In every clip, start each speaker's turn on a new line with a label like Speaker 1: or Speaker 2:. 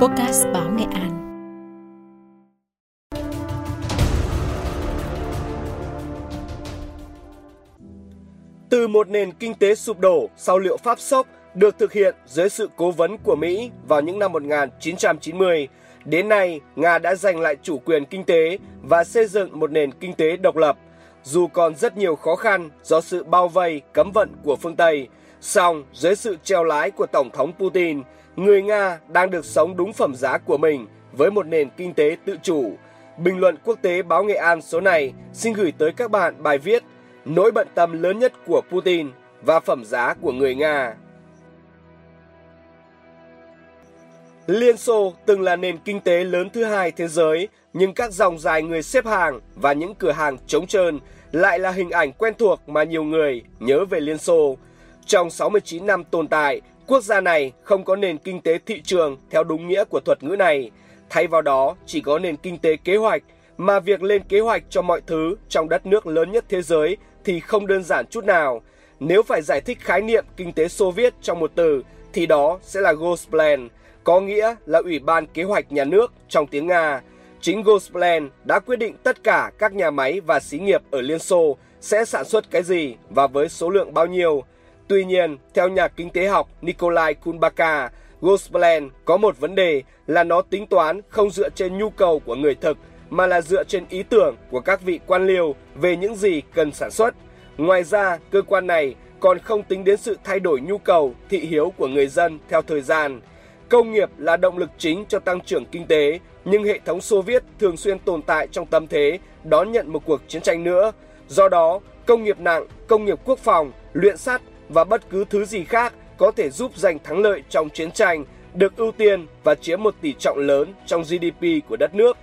Speaker 1: Podcast Báo Nghệ An.
Speaker 2: Từ một nền kinh tế sụp đổ sau liệu pháp sốc được thực hiện dưới sự cố vấn của Mỹ vào những năm 1990, đến nay Nga đã giành lại chủ quyền kinh tế và xây dựng một nền kinh tế độc lập. Dù còn rất nhiều khó khăn do sự bao vây, cấm vận của phương Tây, song dưới sự treo lái của Tổng thống Putin, người Nga đang được sống đúng phẩm giá của mình với một nền kinh tế tự chủ. Bình luận quốc tế báo Nghệ An số này xin gửi tới các bạn bài viết Nỗi bận tâm lớn nhất của Putin và phẩm giá của người Nga. Liên Xô từng là nền kinh tế lớn thứ hai thế giới, nhưng các dòng dài người xếp hàng và những cửa hàng trống trơn lại là hình ảnh quen thuộc mà nhiều người nhớ về Liên Xô. Trong 69 năm tồn tại, quốc gia này không có nền kinh tế thị trường theo đúng nghĩa của thuật ngữ này. Thay vào đó, chỉ có nền kinh tế kế hoạch, mà việc lên kế hoạch cho mọi thứ trong đất nước lớn nhất thế giới thì không đơn giản chút nào. Nếu phải giải thích khái niệm kinh tế Xô Viết trong một từ, thì đó sẽ là Gosplan, có nghĩa là Ủy ban Kế hoạch Nhà nước trong tiếng Nga. Chính Gosplan đã quyết định tất cả các nhà máy và xí nghiệp ở Liên Xô sẽ sản xuất cái gì và với số lượng bao nhiêu. Tuy nhiên, theo nhà kinh tế học Nikolai Kulbaka, Gosplan có một vấn đề là nó tính toán không dựa trên nhu cầu của người thực mà là dựa trên ý tưởng của các vị quan liêu về những gì cần sản xuất. Ngoài ra, cơ quan này còn không tính đến sự thay đổi nhu cầu thị hiếu của người dân theo thời gian. Công nghiệp là động lực chính cho tăng trưởng kinh tế, nhưng hệ thống Xô Viết thường xuyên tồn tại trong tâm thế đón nhận một cuộc chiến tranh nữa. Do đó, công nghiệp nặng, công nghiệp quốc phòng, luyện sắt và bất cứ thứ gì khác có thể giúp giành thắng lợi trong chiến tranh được ưu tiên và chiếm một tỷ trọng lớn trong GDP của đất nước.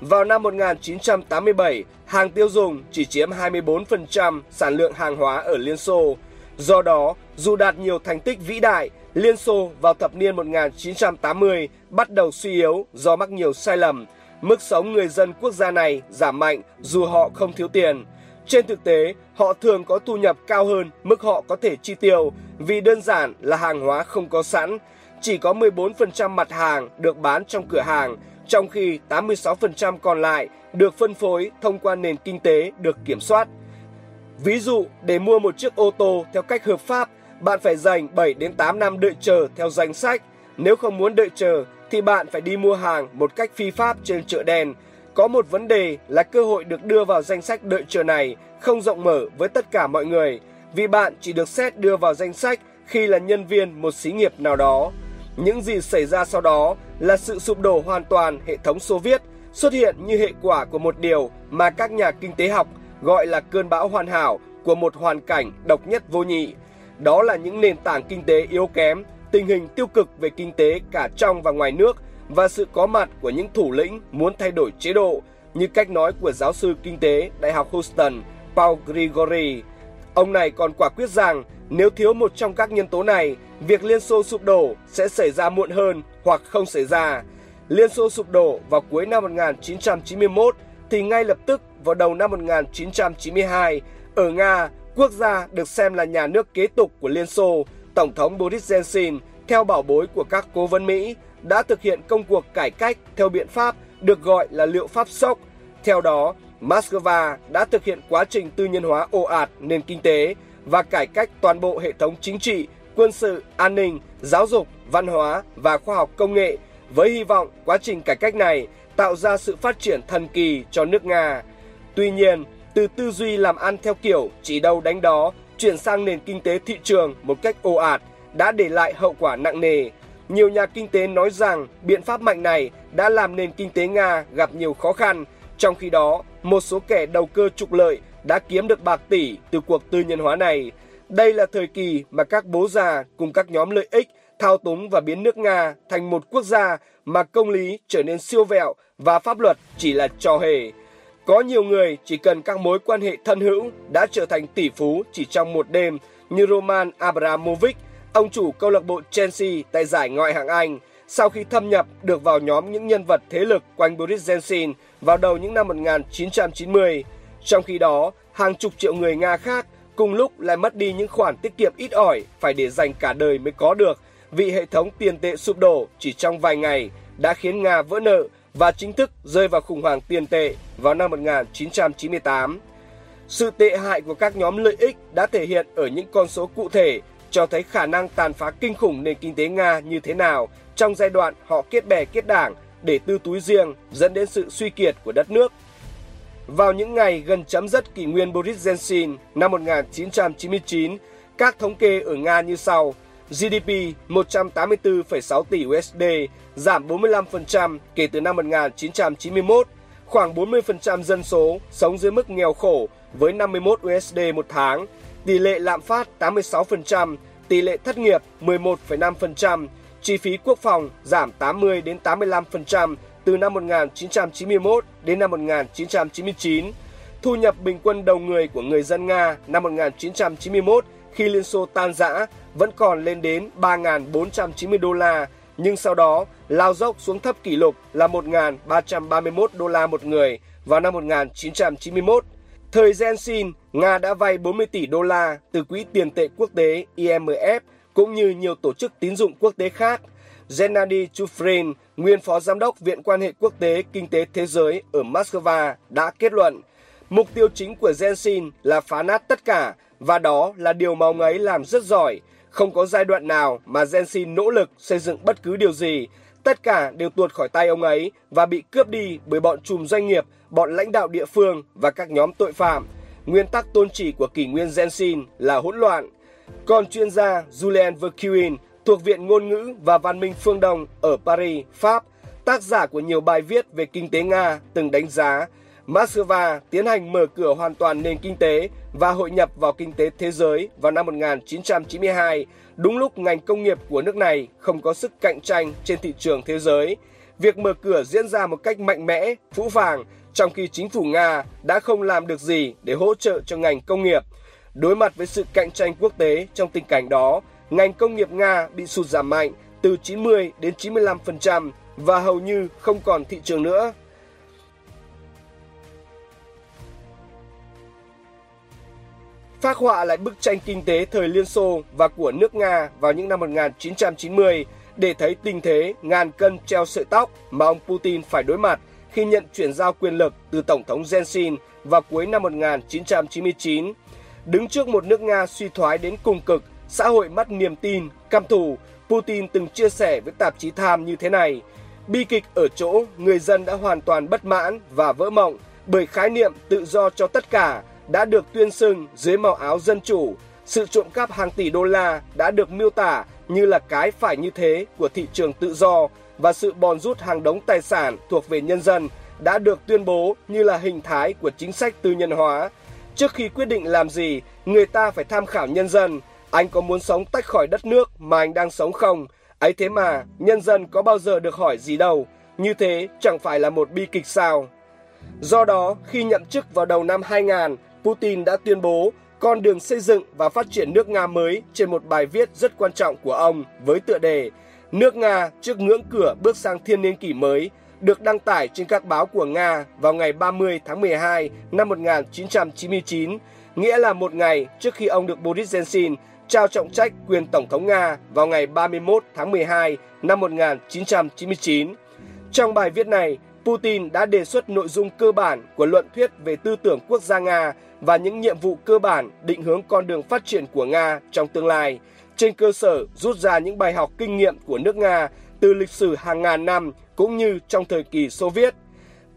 Speaker 2: Vào năm 1987, hàng tiêu dùng chỉ chiếm 24% sản lượng hàng hóa ở Liên Xô. Do đó, dù đạt nhiều thành tích vĩ đại, Liên Xô vào thập niên 1980 bắt đầu suy yếu do mắc nhiều sai lầm. Mức sống người dân quốc gia này giảm mạnh dù họ không thiếu tiền. Trên thực tế, họ thường có thu nhập cao hơn mức họ có thể chi tiêu vì đơn giản là hàng hóa không có sẵn. Chỉ có 14% mặt hàng được bán trong cửa hàng, trong khi 86% còn lại được phân phối thông qua nền kinh tế được kiểm soát. Ví dụ, để mua một chiếc ô tô theo cách hợp pháp, bạn phải dành 7 đến 8 năm đợi chờ theo danh sách. Nếu không muốn đợi chờ thì bạn phải đi mua hàng một cách phi pháp trên chợ đen. Có một vấn đề là cơ hội được đưa vào danh sách đợi chờ này không rộng mở với tất cả mọi người, vì bạn chỉ được xét đưa vào danh sách khi là nhân viên một xí nghiệp nào đó. Những gì xảy ra sau đó là sự sụp đổ hoàn toàn hệ thống Xô Viết xuất hiện như hệ quả của một điều mà các nhà kinh tế học gọi là cơn bão hoàn hảo của một hoàn cảnh độc nhất vô nhị. Đó là những nền tảng kinh tế yếu kém, tình hình tiêu cực về kinh tế cả trong và ngoài nước và sự có mặt của những thủ lĩnh muốn thay đổi chế độ như cách nói của giáo sư kinh tế Đại học Houston Paul Grigori. Ông này còn quả quyết rằng nếu thiếu một trong các nhân tố này, việc Liên Xô sụp đổ sẽ xảy ra muộn hơn hoặc không xảy ra. Liên Xô sụp đổ vào cuối năm 1991 thì ngay lập tức vào đầu năm 1992, ở Nga, quốc gia được xem là nhà nước kế tục của Liên Xô, Tổng thống Boris Yeltsin, theo bảo bối của các cố vấn Mỹ, đã thực hiện công cuộc cải cách theo biện pháp được gọi là liệu pháp sốc. Theo đó, Moscow đã thực hiện quá trình tư nhân hóa ồ ạt nền kinh tế và cải cách toàn bộ hệ thống chính trị, quân sự, an ninh, giáo dục, văn hóa và khoa học công nghệ với hy vọng quá trình cải cách này tạo ra sự phát triển thần kỳ cho nước Nga. Tuy nhiên, từ tư duy làm ăn theo kiểu chỉ đâu đánh đó chuyển sang nền kinh tế thị trường một cách ồ ạt đã để lại hậu quả nặng nề. Nhiều nhà kinh tế nói rằng biện pháp mạnh này đã làm nền kinh tế Nga gặp nhiều khó khăn, trong khi đó một số kẻ đầu cơ trục lợi đã kiếm được bạc tỷ từ cuộc tư nhân hóa này. Đây là thời kỳ mà các bố già cùng các nhóm lợi ích thao túng và biến nước Nga thành một quốc gia mà công lý trở nên siêu vẹo và pháp luật chỉ là trò hề. Có nhiều người chỉ cần các mối quan hệ thân hữu đã trở thành tỷ phú chỉ trong một đêm như Roman Abramovich, ông chủ câu lạc bộ Chelsea tại giải ngoại hạng Anh, sau khi thâm nhập được vào nhóm những nhân vật thế lực quanh Boris Yeltsin vào đầu những năm 1990. Trong khi đó, hàng chục triệu người Nga khác cùng lúc lại mất đi những khoản tiết kiệm ít ỏi phải để dành cả đời mới có được vì hệ thống tiền tệ sụp đổ chỉ trong vài ngày đã khiến Nga vỡ nợ và chính thức rơi vào khủng hoảng tiền tệ vào năm 1998. Sự tệ hại của các nhóm lợi ích đã thể hiện ở những con số cụ thể cho thấy khả năng tàn phá kinh khủng nền kinh tế Nga như thế nào trong giai đoạn họ kết bè kết đảng để tư túi riêng dẫn đến sự suy kiệt của đất nước. Vào những ngày gần chấm dứt kỷ nguyên Boris Yeltsin năm 1999, các thống kê ở Nga như sau. GDP 184,6 tỷ USD, giảm 45% kể từ năm 1991. Khoảng 40% dân số sống dưới mức nghèo khổ với 51 USD một tháng. Tỷ lệ lạm phát 86%, tỷ lệ thất nghiệp 11,5%, chi phí quốc phòng giảm 80 đến 85% từ năm 1991 đến năm 1999. Thu nhập bình quân đầu người của người dân Nga năm 1991 khi Liên Xô tan rã vẫn còn lên đến 3.490 đô la, nhưng sau đó lao dốc xuống thấp kỷ lục là 1.331 đô la một người vào năm 1991. Thời Yeltsin, Nga đã vay 40 tỷ đô la từ Quỹ tiền tệ quốc tế IMF cũng như nhiều tổ chức tín dụng quốc tế khác. Gennady Chufrin, nguyên phó giám đốc Viện quan hệ quốc tế kinh tế thế giới ở Moscow đã kết luận mục tiêu chính của Yeltsin là phá nát tất cả và đó là điều mà ông ấy làm rất giỏi. Không có giai đoạn nào mà Yeltsin nỗ lực xây dựng bất cứ điều gì. Tất cả đều tuột khỏi tay ông ấy và bị cướp đi bởi bọn chùm doanh nghiệp, bọn lãnh đạo địa phương và các nhóm tội phạm. Nguyên tắc tôn chỉ của kỷ nguyên Jensen là hỗn loạn. Còn chuyên gia Julien Verquin thuộc Viện Ngôn ngữ và Văn minh Phương Đông ở Paris, Pháp, tác giả của nhiều bài viết về kinh tế Nga từng đánh giá Moscow tiến hành mở cửa hoàn toàn nền kinh tế và hội nhập vào kinh tế thế giới vào năm 1992, đúng lúc ngành công nghiệp của nước này không có sức cạnh tranh trên thị trường thế giới. Việc mở cửa diễn ra một cách mạnh mẽ, phũ phàng, trong khi chính phủ Nga đã không làm được gì để hỗ trợ cho ngành công nghiệp. Đối mặt với sự cạnh tranh quốc tế trong tình cảnh đó, ngành công nghiệp Nga bị sụt giảm mạnh từ 90 đến 95% và hầu như không còn thị trường nữa. Phác họa lại bức tranh kinh tế thời Liên Xô và của nước Nga vào những năm 1990 để thấy tình thế ngàn cân treo sợi tóc mà ông Putin phải đối mặt khi nhận chuyển giao quyền lực từ Tổng thống Yeltsin vào cuối năm 1999. Đứng trước một nước Nga suy thoái đến cùng cực, xã hội mất niềm tin, căm thù, Putin từng chia sẻ với tạp chí Tham như thế này. Bi kịch ở chỗ người dân đã hoàn toàn bất mãn và vỡ mộng bởi khái niệm tự do cho tất cả đã được tuyên xưng dưới màu áo dân chủ. Sự trộm cắp hàng tỷ đô la đã được miêu tả như là cái phải như thế của thị trường tự do và sự bòn rút hàng đống tài sản thuộc về nhân dân đã được tuyên bố như là hình thái của chính sách tư nhân hóa. Trước khi quyết định làm gì, người ta phải tham khảo nhân dân. Anh có muốn sống tách khỏi đất nước mà anh đang sống không? Ấy thế mà, nhân dân có bao giờ được hỏi gì đâu. Như thế chẳng phải là một bi kịch sao? Do đó, khi nhậm chức vào đầu năm 2000, Putin đã tuyên bố con đường xây dựng và phát triển nước Nga mới trên một bài viết rất quan trọng của ông với tựa đề Nước Nga trước ngưỡng cửa bước sang thiên niên kỷ mới được đăng tải trên các báo của Nga vào ngày 30 tháng 12 năm 1999, nghĩa là một ngày trước khi ông được Boris Yeltsin trao trọng trách quyền Tổng thống Nga vào ngày 31 tháng 12 năm 1999. Trong bài viết này, Putin đã đề xuất nội dung cơ bản của luận thuyết về tư tưởng quốc gia Nga và những nhiệm vụ cơ bản định hướng con đường phát triển của Nga trong tương lai, trên cơ sở rút ra những bài học kinh nghiệm của nước Nga từ lịch sử hàng ngàn năm cũng như trong thời kỳ Xô Viết.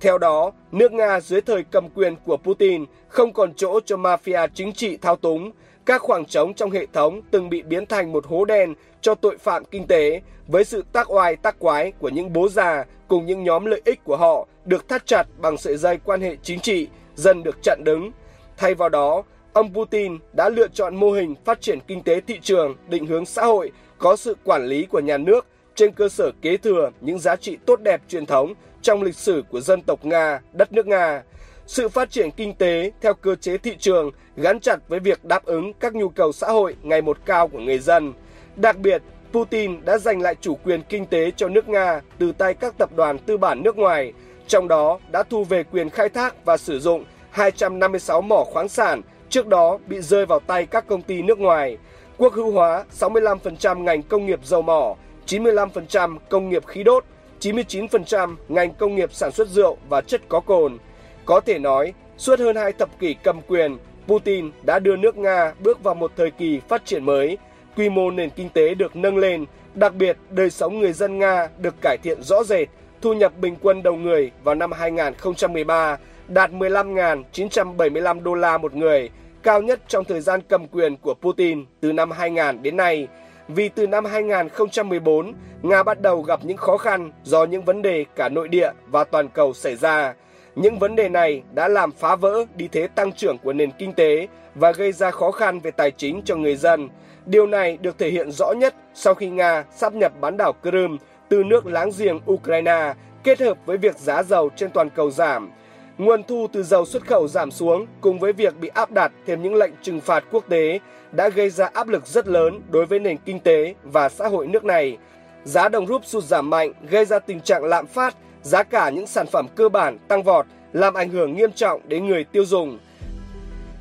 Speaker 2: Theo đó, nước Nga dưới thời cầm quyền của Putin không còn chỗ cho mafia chính trị thao túng, các khoảng trống trong hệ thống từng bị biến thành một hố đen cho tội phạm kinh tế với sự tác oai tác quái của những bố già cùng những nhóm lợi ích của họ được thắt chặt bằng sợi dây quan hệ chính trị dần được chặn đứng. Thay vào đó, ông Putin đã lựa chọn mô hình phát triển kinh tế thị trường định hướng xã hội có sự quản lý của nhà nước trên cơ sở kế thừa những giá trị tốt đẹp truyền thống trong lịch sử của dân tộc Nga, đất nước Nga. Sự phát triển kinh tế theo cơ chế thị trường gắn chặt với việc đáp ứng các nhu cầu xã hội ngày một cao của người dân. Đặc biệt, Putin đã giành lại chủ quyền kinh tế cho nước Nga từ tay các tập đoàn tư bản nước ngoài, trong đó đã thu về quyền khai thác và sử dụng 256 mỏ khoáng sản trước đó bị rơi vào tay các công ty nước ngoài. quốc hữu hóa 65% ngành công nghiệp dầu mỏ, 95% công nghiệp khí đốt, 99% ngành công nghiệp sản xuất rượu và chất có cồn. Có thể nói, suốt hơn hai thập kỷ cầm quyền, Putin đã đưa nước Nga bước vào một thời kỳ phát triển mới, quy mô nền kinh tế được nâng lên, đặc biệt đời sống người dân Nga được cải thiện rõ rệt, thu nhập bình quân đầu người vào năm 2013 đạt 15.975 đô la một người, cao nhất trong thời gian cầm quyền của Putin từ năm 2000 đến nay. Vì từ năm 2014, Nga bắt đầu gặp những khó khăn do những vấn đề cả nội địa và toàn cầu xảy ra. Những vấn đề này đã làm phá vỡ đi thế tăng trưởng của nền kinh tế và gây ra khó khăn về tài chính cho người dân. Điều này được thể hiện rõ nhất sau khi Nga sắp nhập bán đảo Crimea từ nước láng giềng Ukraine kết hợp với việc giá dầu trên toàn cầu giảm. Nguồn thu từ dầu xuất khẩu giảm xuống cùng với việc bị áp đặt thêm những lệnh trừng phạt quốc tế đã gây ra áp lực rất lớn đối với nền kinh tế và xã hội nước này. Giá đồng rúp sụt giảm mạnh gây ra tình trạng lạm phát, giá cả những sản phẩm cơ bản tăng vọt làm ảnh hưởng nghiêm trọng đến người tiêu dùng.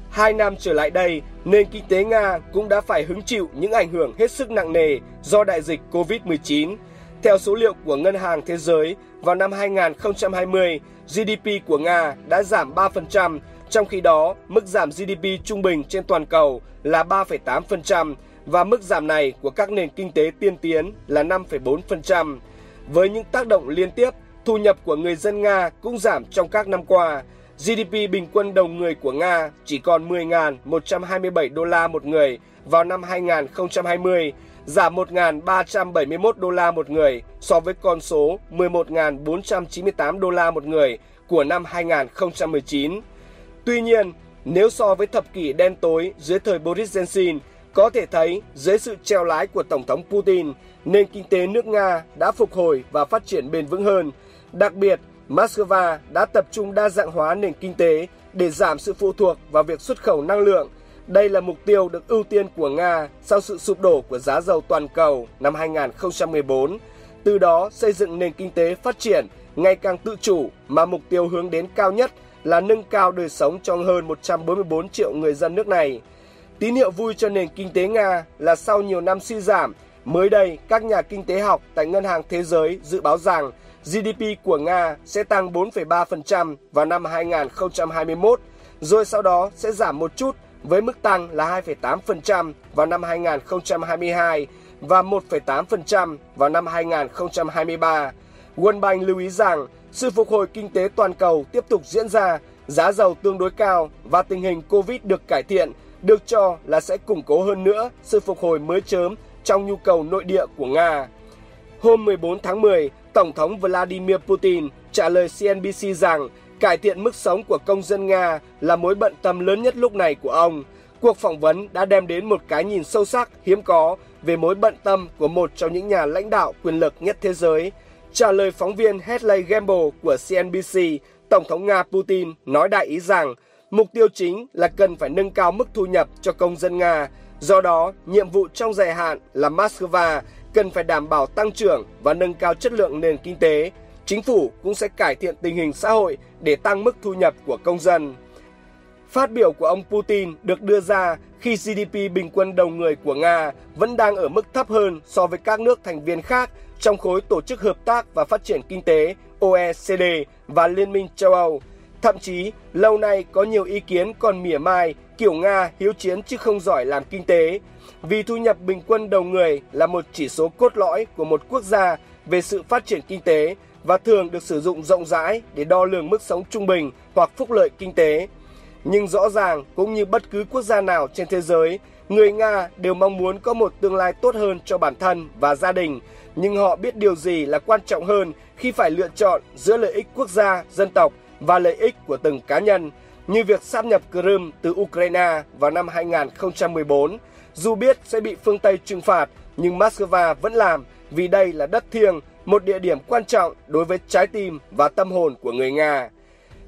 Speaker 2: Hai năm trở lại đây, nền kinh tế Nga cũng đã phải hứng chịu những ảnh hưởng hết sức nặng nề do đại dịch COVID-19. Theo số liệu của Ngân hàng Thế giới, vào năm 2020, GDP của Nga đã giảm 3%, trong khi đó mức giảm GDP trung bình trên toàn cầu là 3,8% và mức giảm này của các nền kinh tế tiên tiến là 5,4%. Với những tác động liên tiếp, thu nhập của người dân Nga cũng giảm trong các năm qua. GDP bình quân đầu người của Nga chỉ còn 10.127 đô la một người vào năm 2020, giảm 1.371 đô la một người so với con số 11.498 đô la một người của năm 2019. Tuy nhiên, nếu so với thập kỷ đen tối dưới thời Boris Yeltsin, có thể thấy dưới sự treo lái của Tổng thống Putin, nền kinh tế nước Nga đã phục hồi và phát triển bền vững hơn. Đặc biệt, Moscow đã tập trung đa dạng hóa nền kinh tế để giảm sự phụ thuộc vào việc xuất khẩu năng lượng. Đây là mục tiêu được ưu tiên của Nga sau sự sụp đổ của giá dầu toàn cầu năm 2014. Từ đó xây dựng nền kinh tế phát triển ngày càng tự chủ mà mục tiêu hướng đến cao nhất là nâng cao đời sống cho hơn 144 triệu người dân nước này. Tín hiệu vui cho nền kinh tế Nga là sau nhiều năm suy giảm, mới đây các nhà kinh tế học tại Ngân hàng Thế giới dự báo rằng GDP của Nga sẽ tăng 4,3% vào năm 2021, rồi sau đó sẽ giảm một chút với mức tăng là 2,8% vào năm 2022 và 1,8% vào năm 2023. World Bank lưu ý rằng sự phục hồi kinh tế toàn cầu tiếp tục diễn ra, giá dầu tương đối cao và tình hình Covid được cải thiện được cho là sẽ củng cố hơn nữa sự phục hồi mới chớm trong nhu cầu nội địa của Nga. Hôm 14 tháng 10, Tổng thống Vladimir Putin trả lời CNBC rằng cải thiện mức sống của công dân Nga là mối bận tâm lớn nhất lúc này của ông. Cuộc phỏng vấn đã đem đến một cái nhìn sâu sắc, hiếm có về mối bận tâm của một trong những nhà lãnh đạo quyền lực nhất thế giới. Trả lời phóng viên Hedley Gamble của CNBC, Tổng thống Nga Putin nói đại ý rằng mục tiêu chính là cần phải nâng cao mức thu nhập cho công dân Nga. Do đó, nhiệm vụ trong dài hạn là Moscow cần phải đảm bảo tăng trưởng và nâng cao chất lượng nền kinh tế. Chính phủ cũng sẽ cải thiện tình hình xã hội để tăng mức thu nhập của công dân. Phát biểu của ông Putin được đưa ra khi GDP bình quân đầu người của Nga vẫn đang ở mức thấp hơn so với các nước thành viên khác trong khối Tổ chức Hợp tác và Phát triển Kinh tế OECD và Liên minh châu Âu. Thậm chí, lâu nay có nhiều ý kiến còn mỉa mai kiểu Nga hiếu chiến chứ không giỏi làm kinh tế, vì thu nhập bình quân đầu người là một chỉ số cốt lõi của một quốc gia về sự phát triển kinh tế và thường được sử dụng rộng rãi để đo lường mức sống trung bình hoặc phúc lợi kinh tế. Nhưng rõ ràng cũng như bất cứ quốc gia nào trên thế giới, người Nga đều mong muốn có một tương lai tốt hơn cho bản thân và gia đình, nhưng họ biết điều gì là quan trọng hơn khi phải lựa chọn giữa lợi ích quốc gia, dân tộc và lợi ích của từng cá nhân, như việc sáp nhập Crimea từ Ukraine vào năm 2014. Dù biết sẽ bị phương Tây trừng phạt, nhưng Moscow vẫn làm vì đây là đất thiêng, một địa điểm quan trọng đối với trái tim và tâm hồn của người Nga.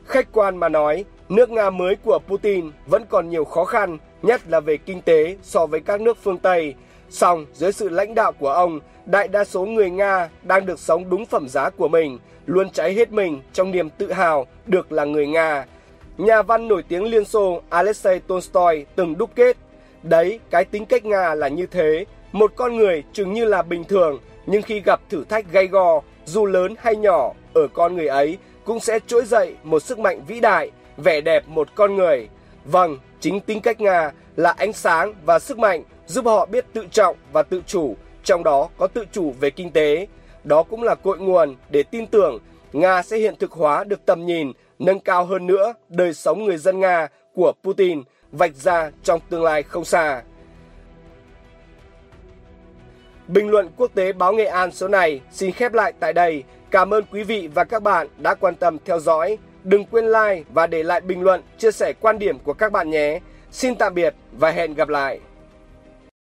Speaker 2: Khách quan mà nói, nước Nga mới của Putin vẫn còn nhiều khó khăn, nhất là về kinh tế so với các nước phương Tây. Song, dưới sự lãnh đạo của ông, đại đa số người Nga đang được sống đúng phẩm giá của mình, luôn cháy hết mình trong niềm tự hào được là người Nga. Nhà văn nổi tiếng Liên Xô Alexei Tolstoy từng đúc kết, Đấy, cái tính cách Nga là như thế. Một con người chừng như là bình thường, nhưng khi gặp thử thách gay go, dù lớn hay nhỏ, ở con người ấy cũng sẽ trỗi dậy một sức mạnh vĩ đại, vẻ đẹp một con người. Vâng, chính tính cách Nga là ánh sáng và sức mạnh giúp họ biết tự trọng và tự chủ, trong đó có tự chủ về kinh tế. Đó cũng là cội nguồn để tin tưởng Nga sẽ hiện thực hóa được tầm nhìn, nâng cao hơn nữa đời sống người dân Nga của Putin vạch ra trong tương lai không xa. Bình luận quốc tế báo Nghệ An số này xin khép lại tại đây. Cảm ơn quý vị và các bạn đã quan tâm theo dõi. Đừng quên like và để lại bình luận, chia sẻ quan điểm của các bạn nhé. Xin tạm biệt và hẹn gặp lại.